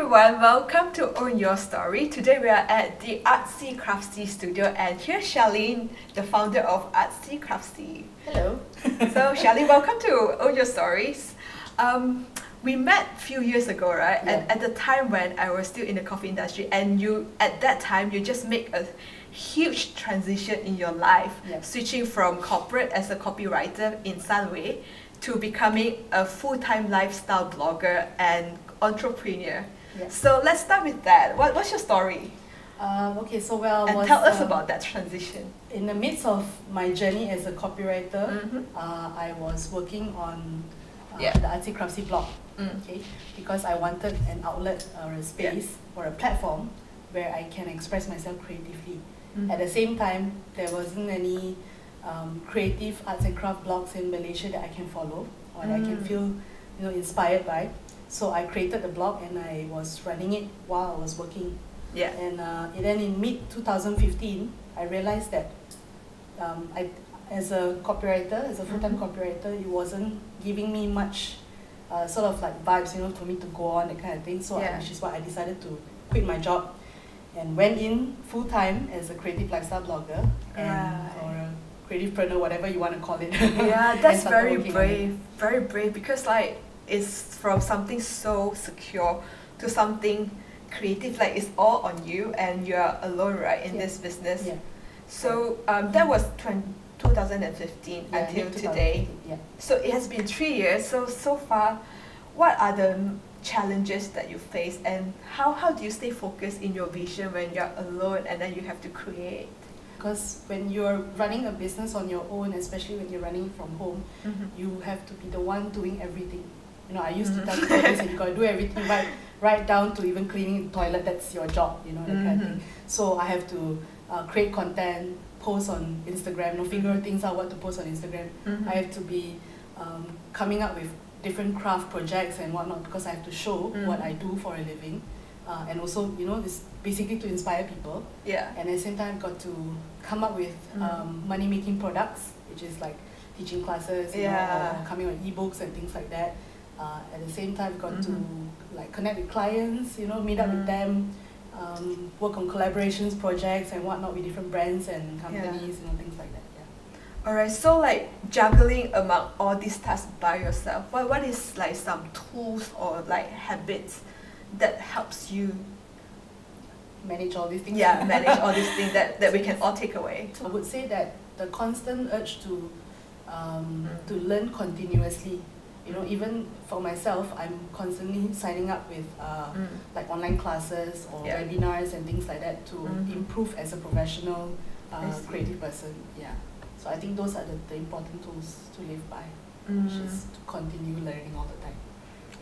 everyone, welcome to Own Your Story. Today we are at the Artsy Craftsy studio and here's Charlene, the founder of Artsy Craftsy. Hello. so Charlene, welcome to Own Your Stories. Um, we met a few years ago, right? Yeah. And at the time when I was still in the coffee industry and you, at that time, you just make a huge transition in your life, Yeah. switching from corporate as a copywriter in Sunway to becoming a full-time lifestyle blogger and entrepreneur. Yeah. So let's start with that. What, what's your story? Um, okay, so well, and was, tell us um, about that transition. In the midst of my journey as a copywriter, Mhm. uh, I was working on uh, Yeah. the Artsy Craftsy blog. Mm. Okay, because I wanted an outlet or a space or a platform where I can express myself creatively. Mm. At the same time, there wasn't any um, creative arts and craft blogs in Malaysia that I can follow or that I can Mm. feel, you know, inspired by. So I created the blog and I was running it while I was working. Yeah. And, uh, and then in mid 2015, I realized that um, I, as a copywriter, as a full-time Mhm. copywriter, it wasn't giving me much uh, sort of like vibes, you know, for me to go on that kind of thing. So I- which is why I decided to quit my job and went in full-time as a creative lifestyle blogger and Right. or a creativepreneur, whatever you want to call it. yeah, that's very working on it. brave. Very brave because like it's from something so secure to something creative. Like it's all on you and you're alone, right, in Yeah. this business. Yeah. So um, that was 20, 2015 Yeah, until today. Yeah. So it has been three years. So so far, what are the challenges that you face, and how how do you stay focused in your vision when you're alone and then you have to create? Because when you're running a business on your own, especially when you're running from home, you have to be the one doing everything. You know, I used Mhm. to tell people this, you gotta do everything right, right down to even cleaning the toilet. That's your job, you know, that kind of thing. Mhm. So I have to uh, create content, post on Instagram, you know, figure things out what to post on Instagram. Mhm. I have to be um, coming up with different craft projects and whatnot because I have to show what Mhm. I do for a living, uh, and also you know, this basically to inspire people Yeah. and at the same time got to come up with Mm. um, money making products which is like teaching classes know, Yeah. or coming on ebooks and things like that uh, at the same time we've got to Mhm. like connect with clients you know meet up Mm. with them um, work on collaborations projects and whatnot with different brands and companies you know things like that yeah Alright, so like juggling among all these tasks by yourself, what what is like some tools or like habits that helps you manage all these things yeah manage all these things that, that we can all take away? I would say that the constant urge to um, Mm. to learn continuously. You know, even for myself, I'm constantly signing up with uh, Mm. like online classes or Yeah. webinars and things like that to Mhm. improve as a professional uh, creative person. Yeah. So I think those are the, the important tools to live by, which Mm. is to continue learning all the time.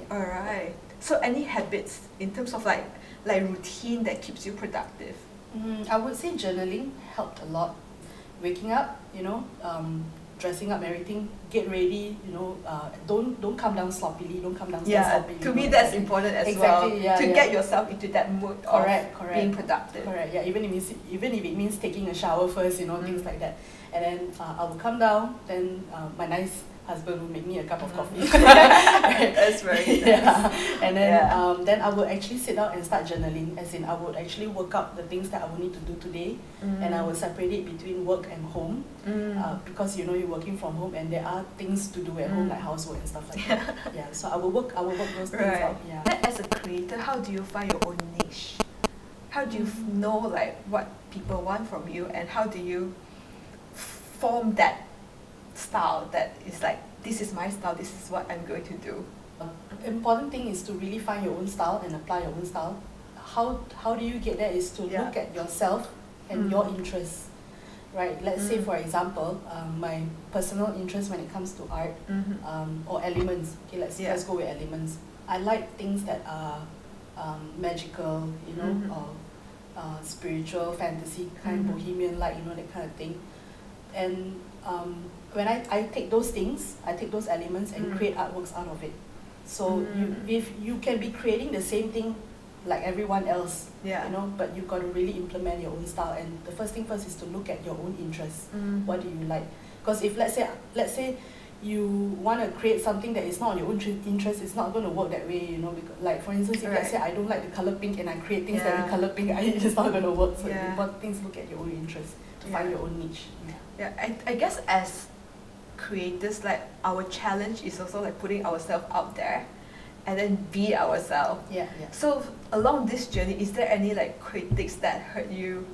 Yeah. Alright. So any habits in terms of like like routine that keeps you productive? Mm, I would say journaling helped a lot. Waking up, you know, um, dressing up everything, get ready, you know, uh, don't don't come down sloppily, don't come downstairs Yeah, sloppily. to me that's important as Exactly, well. yeah, to yeah. get yourself into that mood Correct, of correct. being productive. Correct, yeah, even if it's, even if it means taking a shower first, you know, things Mm. like that. And then uh, I will come down, then uh, my nice husband will make me a cup of Mm. coffee. That's very nice. yeah. And then Yeah. um, then I would actually sit down and start journaling, as in I would actually work out the things that I will need to do today, and I Mm. will separate it between work and home, Mm. uh, because you know you're working from home and there are things to do at home Mm. like housework and stuff like that. Yeah, so I will work I will work those things Right. out. Yeah. As a creator, how do you find your own niche? How do you Mm. know like what people want from you, and how do you form that style that is like this is my style, this is what I'm going to do. important thing is to really find your own style and apply your own style. How how do you get there is to Yeah. look at yourself and Mm. your interests. Right. Let's say Mm. for example, um, my personal interest when it comes to art um, or elements. Okay, let's Yeah. let's go with elements. I like things that are um, magical, you know, Mhm. or uh, spiritual, fantasy kind, Mhm. bohemian like, you know, that kind of thing. And um, when I, I take those things, I take those elements and Mm. create artworks out of it. So you Mm. if you can be creating the same thing like everyone else, Yeah. you know, but you've got to really implement your own style. And the first thing first is to look at your own interests Mm. what do you like because if let's say let's say you want to create something that is not on your own tr- interest, it's not going to work that way, you know. Because, like for instance, if let's say I don't like the color pink and I create things that are color pink, I, it's just not going to work. So Yeah. the important thing is look at your own interest to find your own niche. Yeah. Yeah, I, I guess as creators, like our challenge is also like putting ourselves out there and then be ourselves. Yeah, yeah. So along this journey, is there any like critics that hurt you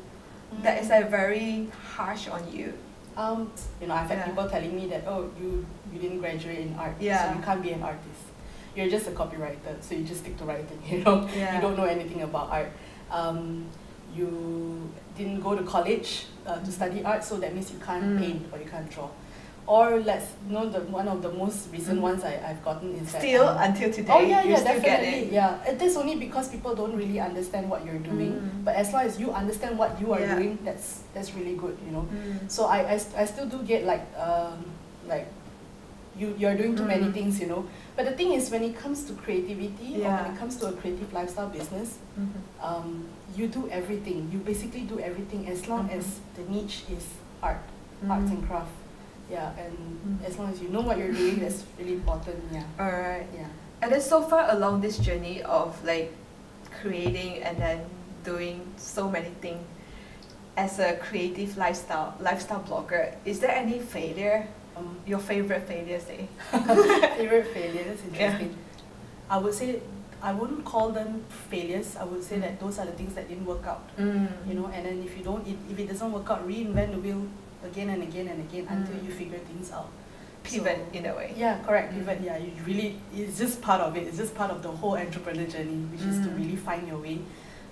that is like very harsh on you? Um, you know, I've had Yeah. people telling me that, oh, you you didn't graduate in art, so you can't be an artist. You're just a copywriter, so you just stick to writing. You know, Yeah. you don't know anything about art. Um, you didn't go to college uh, to study art, so that means you can't Mm. paint or you can't draw. Or let's you know the one of the most recent Mm. ones I, I've gotten is that, Still um, until today, Oh yeah, yeah, definitely. it. Yeah, and that's only because people don't really understand what you're doing. Mm. But as long as you understand what you are Yeah. doing, that's that's really good. You know. Mm. So I, I, I still do get like um, like you you're doing too many Mm. things, you know. But the thing is, when it comes to creativity or Yeah. when it comes to a creative lifestyle business, Mhm. um, you do everything. You basically do everything as long Mhm. as the niche is art, arts Mm. and craft. Yeah, and Mm. as long as you know what you're doing, that's really important. Yeah, Alright. yeah. And then so far along this journey of like creating and then doing so many things as a creative lifestyle lifestyle blogger, is there any failure? Um, Your favorite failure, say? favorite failures, interesting. I would say I wouldn't call them failures. I would say that those are the things that didn't work out. Mm. you know and then if you don't if, if it doesn't work out reinvent the wheel again and again and again until Mm. you figure things out pivot So- in a way. yeah correct Mm. pivot yeah you really it's just part of it it's just part of the whole entrepreneur journey which is to Mm. really find your way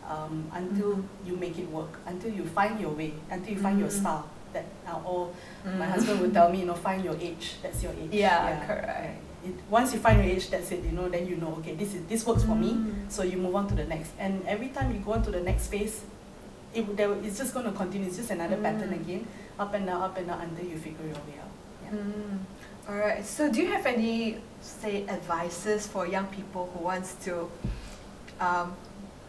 um, until you make it work until you find your way until you find your Mm. style that uh, or my Mm. husband would tell me you know find your age that's your age Yeah, correct. it, once you find your age that's it you know then you know okay this is this works for me Mm. so you move on to the next and every time you go on to the next phase it, would- there, it's just going to continue it's just another pattern Mm. again up and down up and down until you figure your way out yeah. Mm. All right. So, do you have any, say, advices for young people who wants to um,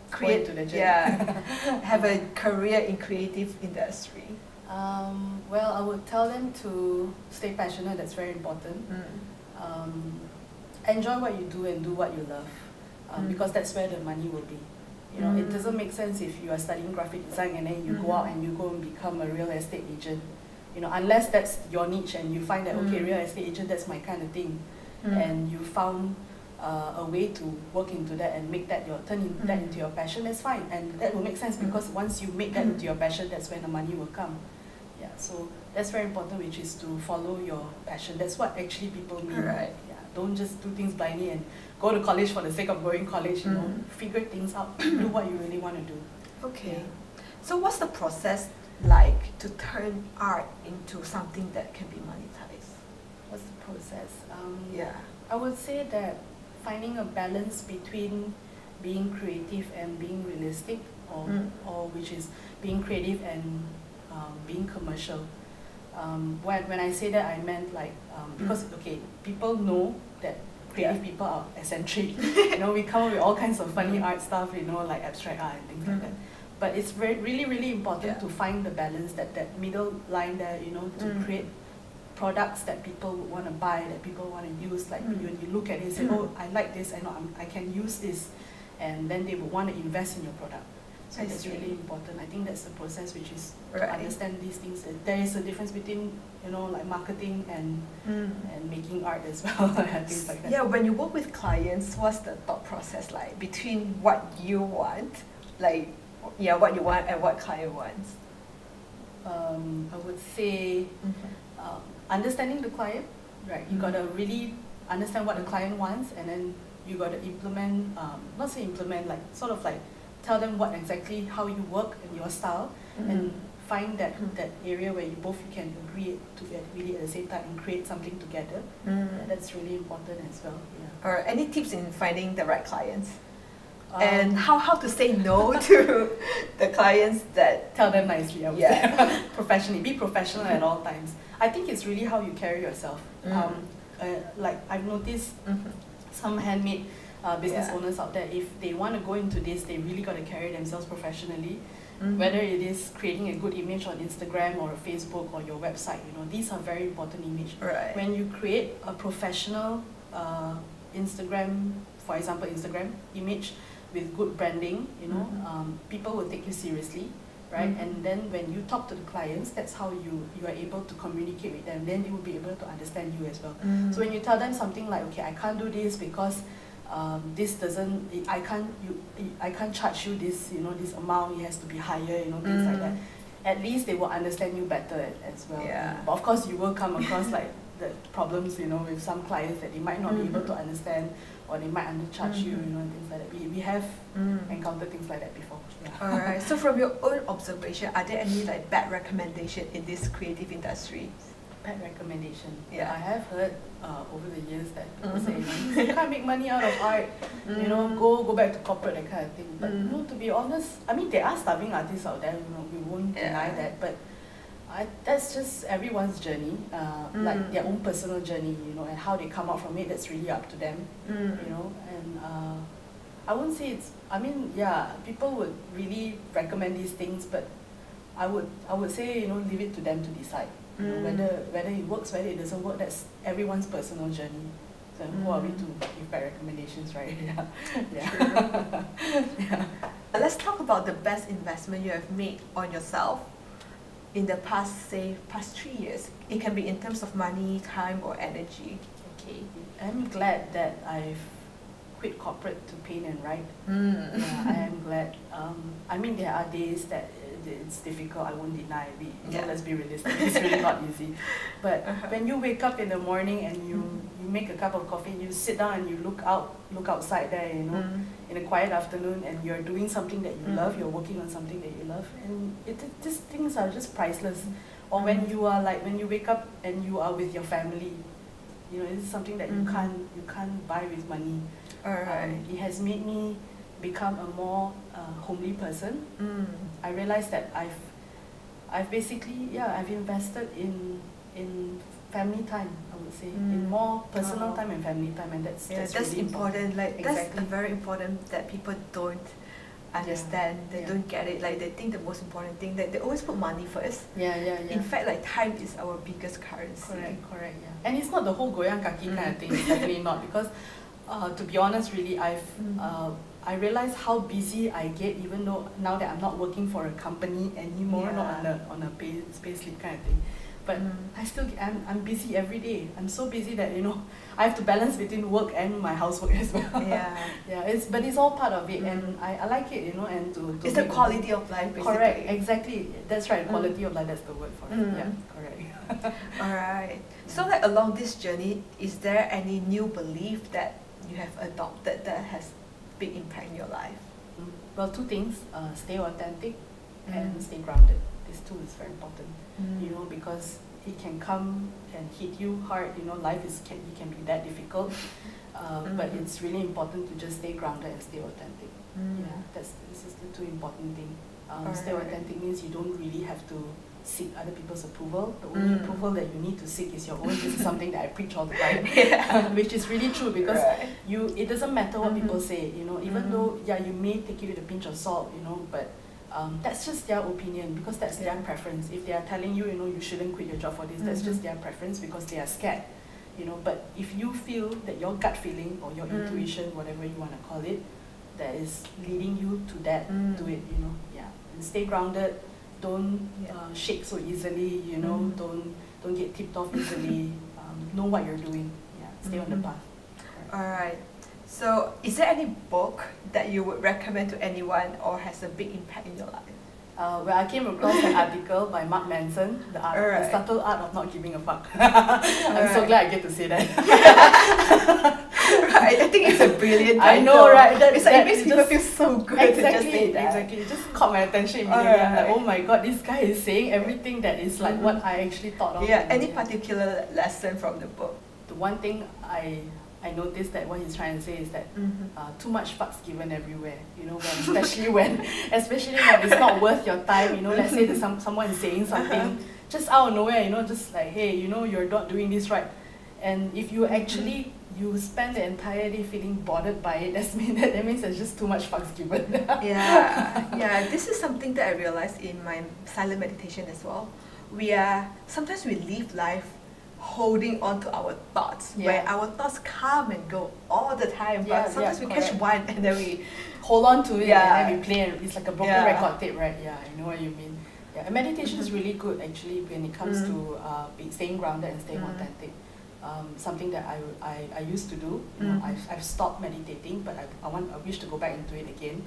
create, into the yeah, have a career in creative industry? um, well i would tell them to stay passionate that's very important Mm. um, enjoy what you do and do what you love um, Mm. because that's where the money will be you know it Mm. doesn't make sense if you are studying graphic design and then you go Mhm. out and you go and become a real estate agent you know unless that's your niche and you find that okay Mm. real estate agent that's my kind of thing Mm. and you found uh, a way to work into that and make that your turn in, that Mm. into your passion that's fine and that will make sense Mm. because once you make that Mm. into your passion that's when the money will come yeah so that's very important which is to follow your passion that's what actually people mean Right. Don't just do things blindly and go to college for the sake of going college you know Mm. figure things out do what you really want to do Okay. Yeah. So, what's the process like to turn art into something that can be monetized? what's the process um, Yeah. I would say that finding a balance between being creative and being realistic, or, Mm. or which is being creative and um, being commercial. Um, when, when I say that, I meant like, um, because, okay, people know that creative Yeah. people are eccentric. you know, we come up with all kinds of funny Mm. art stuff, you know, like abstract art and things like Mm. that. But it's very, really, really important Yeah. to find the balance, that, that middle line there, you know, to Mm. create products that people would want to buy, that people want to use. Like Mm. when you look at it, say, Mm. oh, I like this, I know I'm, I can use this, and then they would want to invest in your product. So I that's see. really important. I think that's the process, which is Right. to understand these things. That There is a difference between you know like marketing and Mm. and making art as well, things like that. Yeah, when you work with clients, what's the thought process like between what you want, like, yeah, what you want and what client wants? Um, I would say um, understanding the client, right? You Mm. gotta really understand what the client wants, and then you gotta implement. Um, not say implement, like sort of like tell them what exactly how you work and your style, and find that Mm. that area where you both you can agree to it really at the same time and create something together. Mm. Yeah, that's really important as well. Yeah. Or any tips in finding the right clients? Um, and how, how to say no to the clients that tell them nicely. I would Yeah. say professionally. Be professional at all times. I think it's really how you carry yourself. Mm. Um, uh, like I've noticed some handmade uh, business Yeah. owners out there, if they want to go into this, they really got to carry themselves professionally. Mhm. Whether it is creating a good image on Instagram or Facebook or your website, you know, these are very important image. Right. When you create a professional uh, Instagram, for example, Instagram image with good branding, you know, Mhm. um, people will take you seriously, right? Mhm. And then when you talk to the clients, that's how you you are able to communicate with them. Then they will be able to understand you as well. Mhm. So when you tell them something like, okay, I can't do this because um, this doesn't, I can't, you, I can't charge you this, you know, this amount. It has to be higher, you know, things like that. At least they will understand you better as well. Yeah. But of course, you will come across like the problems, you know, with some clients that they might not be able to Mhm. understand or they might undercharge you, Mhm. you know, and things like that. We, we have Mm. encountered things like that before. Yeah. Alright, so from your own observation, are there any like bad recommendation in this creative industry? Bad recommendation. Yeah. I have heard uh, over the years that people say, Mhm. you can't make money out of art. you know, Mm. go go back to corporate that kind of thing. But Mm. know, to be honest, I mean, there are starving artists out there. You know, we won't deny that. But I, that's just everyone's journey, uh, like Mm. their own personal journey. You know, and how they come out from it. That's really up to them. Mm. You know, and uh, I wouldn't say it's. I mean, yeah, people would really recommend these things, but I would I would say you know leave it to them to decide. Mm. whether whether it works, whether it doesn't work. That's everyone's personal journey. So who are we Mm. to give bad recommendations, right? Yeah. yeah. Yeah. Let's talk about the best investment you have made on yourself in the past, say, past three years. It can be in terms of money, time, or energy. Okay. I'm glad that I've quit corporate to paint and write. Mm. Yeah, I am glad. Um, I mean, there are days that it's difficult. I won't deny. You Yeah. let's be realistic. It's really not easy. But Uh-huh. when you wake up in the morning and you, you make a cup of coffee, you sit down and you look out, look outside there, you know, Mm. in a quiet afternoon, and you're doing something that you Mm. love. You're working on something that you love, and it, it these things are just priceless. Or when Mm. you are like when you wake up and you are with your family, you know, it's something that you Mhm. can't you can't buy with money. Um, it has made me become a more uh, homely person. Mm. I realized that I've, I've basically yeah I've invested in in family time. I would say in Mm. more personal Oh. time and family time, and that's Yeah, that's, that's, really important. Like exactly. that's very important that people don't understand. They yeah. don't get it. Like they think the most important thing that they always put money first. Yeah, yeah, yeah. In fact, like time is our biggest currency. Correct, correct, yeah. And it's not the whole goyang kaki kind of Mm. thing, it's definitely not. Because uh, to be honest, really, I've Mm. uh, I realize how busy I get, even though now that I'm not working for a company anymore, not on a on a pay pay slip kind of thing. But Mm. I still I'm I'm busy every day. I'm so busy that you know I have to balance between work and my housework as well. Yeah. yeah. It's but it's all part of it, and Mm. I, I like it, you know, and to, to It's the quality of life, basically. Correct, exactly. That's right. Mm. Quality of life. That's the word for it. Mm. Yeah, correct. Alright. So like along this journey, is there any new belief that you have adopted that has big impact in your life? Mm. Well, two things: uh, stay authentic and Mm. stay grounded. These two is very important. Mm. You know, because it can come and hit you hard. You know, life is can it can be that difficult, uh, but Mhm. it's really important to just stay grounded and stay authentic. Mm. Yeah, that's this is the two important thing. Um, stay authentic means you don't really have to seek other people's approval. The only Mm. approval that you need to seek is your own. this is something that I preach all the time, Yeah. which is really true because Right. you it doesn't matter what Mhm. people say you know even Mhm. though yeah you may take it with a pinch of salt you know but um, that's just their opinion because that's their preference if they are telling you you know you shouldn't quit your job for this that's just Mhm. their preference because they are scared you know but if you feel that your gut feeling or your Mm. intuition whatever you want to call it that is leading you to that Mm. do it you know yeah and stay grounded don't uh, shake so easily you know Mm. don't don't get tipped off easily um, know what you're doing yeah stay on the Mhm. path Correct. Alright. So, is there any book that you would recommend to anyone or has a big impact in your life? Uh, where I came across an article by Mark Manson, the, art, the subtle art of not giving a fuck. I'm so glad I get to say that. right, I think brilliant I know, right? That- it's like that it makes people just- feel so good to just exactly, say that. exactly. It just caught my attention immediately. I'm like, oh my god, this guy is saying everything that is like Mhm. what I actually thought of. Yeah, any particular lesson from the book? The one thing I I noticed that what he's trying to say is that Mm-hmm. uh, too much fucks given everywhere. You know, when, especially when, especially when it's not worth your time. You know, let's say that some someone is saying something Uh-huh. just out of nowhere. You know, just like hey, you know, you're not doing this right. And if you actually you spend the entire day feeling bothered by it, that's mean that, that means there's just too much fucks given. yeah, yeah. This is something that I realized in my silent meditation as well. We are sometimes we live life holding on to our thoughts, Yeah. where our thoughts come and go all the time. Yeah, but sometimes yeah, we catch one and then we Hold on to it Yeah. and then we play and it's like a broken record tape, right? Yeah, I know what you mean. Yeah, and meditation is Mhm. really good actually when it comes Mm. to uh, be, staying grounded and staying Mm. authentic. Um, something that I, I, I used to do. You know, Mm. I've, I've stopped meditating, but I, I want I wish to go back into it again.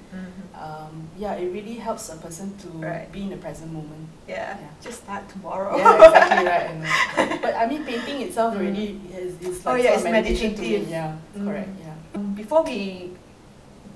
Um, yeah, it really helps a person to Right. be in the present moment. yeah, Yeah. just start tomorrow. Yeah, exactly right. I. But I mean, painting itself Mm. already is, is Oh, like yeah, it's meditation to me. meditative. Yeah, Mm. correct. Yeah. Um, Before we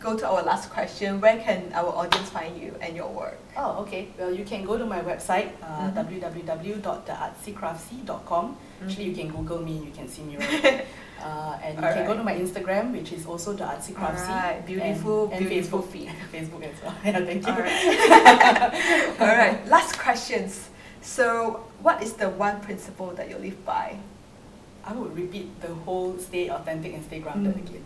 go to our last question, where can our audience find you and your work? Oh, okay. Well, you can go to my website, uh, Mhm. www.theartsycraftsy.com. Actually, you can Google me, and you can see me right. uh, and you Alright. can go to my Instagram, which is also the Artsy Craftsy. Alright, beautiful, and, and beautiful Facebook, feed. Facebook as well. Yeah, thank you. Alright. All right, last questions. So, what is the one principle that you live by? I would repeat the whole stay authentic and stay grounded Mm. again.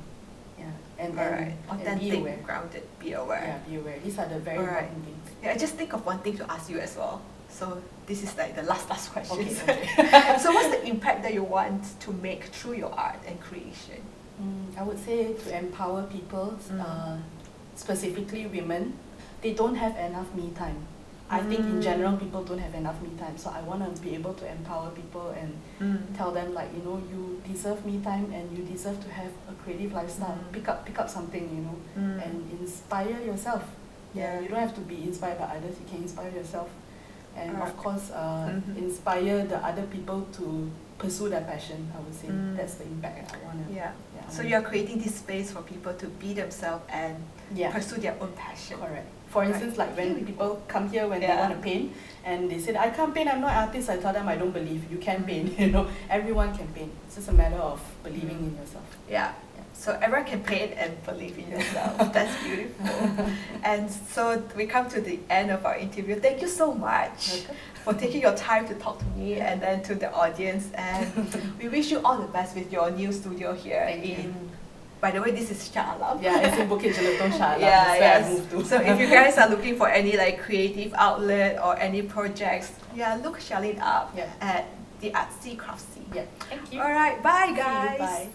Yeah, and, and, right, and be authentic, aware. grounded, be aware. Yeah, be aware. These are the very Alright. important things. Yeah, I just think of one thing to ask you as well. So this is like the last last question. Okay, okay. so what's the impact that you want to make through your art and creation? Mm, I would say to empower people, Mm. uh, specifically women, they don't have enough me time. I think in general Mm. people don't have enough me time. So I want to be able to empower people and tell them like you know you deserve me time and you deserve to have a creative lifestyle. Mm. Pick up pick up something you know Mm. and inspire yourself. Yeah. You don't have to be inspired by others. You can inspire yourself, and of course uh, Mhm. inspire the other people to pursue their passion. I would say Mm. that's the impact I want to. Yeah. Yeah, So you are creating this space for people to be themselves and yeah. pursue their own passion. Correct. For instance, like when people come here when they Yeah. want to paint and they said, I can't paint, I'm not an artist, I tell them I don't believe. You can paint, you know. Everyone can paint. It's just a matter of believing in yourself. Yeah. Yeah. So everyone can paint and believe in yourself. That's beautiful. and so we come to the end of our interview. Thank you so much Okay. for taking your time to talk to me and then to the audience. And we wish you all the best with your new studio here Thank you. By the way, this is Shah Alam. Yeah, it's in Bukit Jelutong, Shah Alam. Yeah, That's where I yes. So if you guys are looking for any like creative outlet or any projects, yeah, look Charlene up Yeah. at the Artsy Craftsy. yeah. Thank you. All right, bye guys. bye.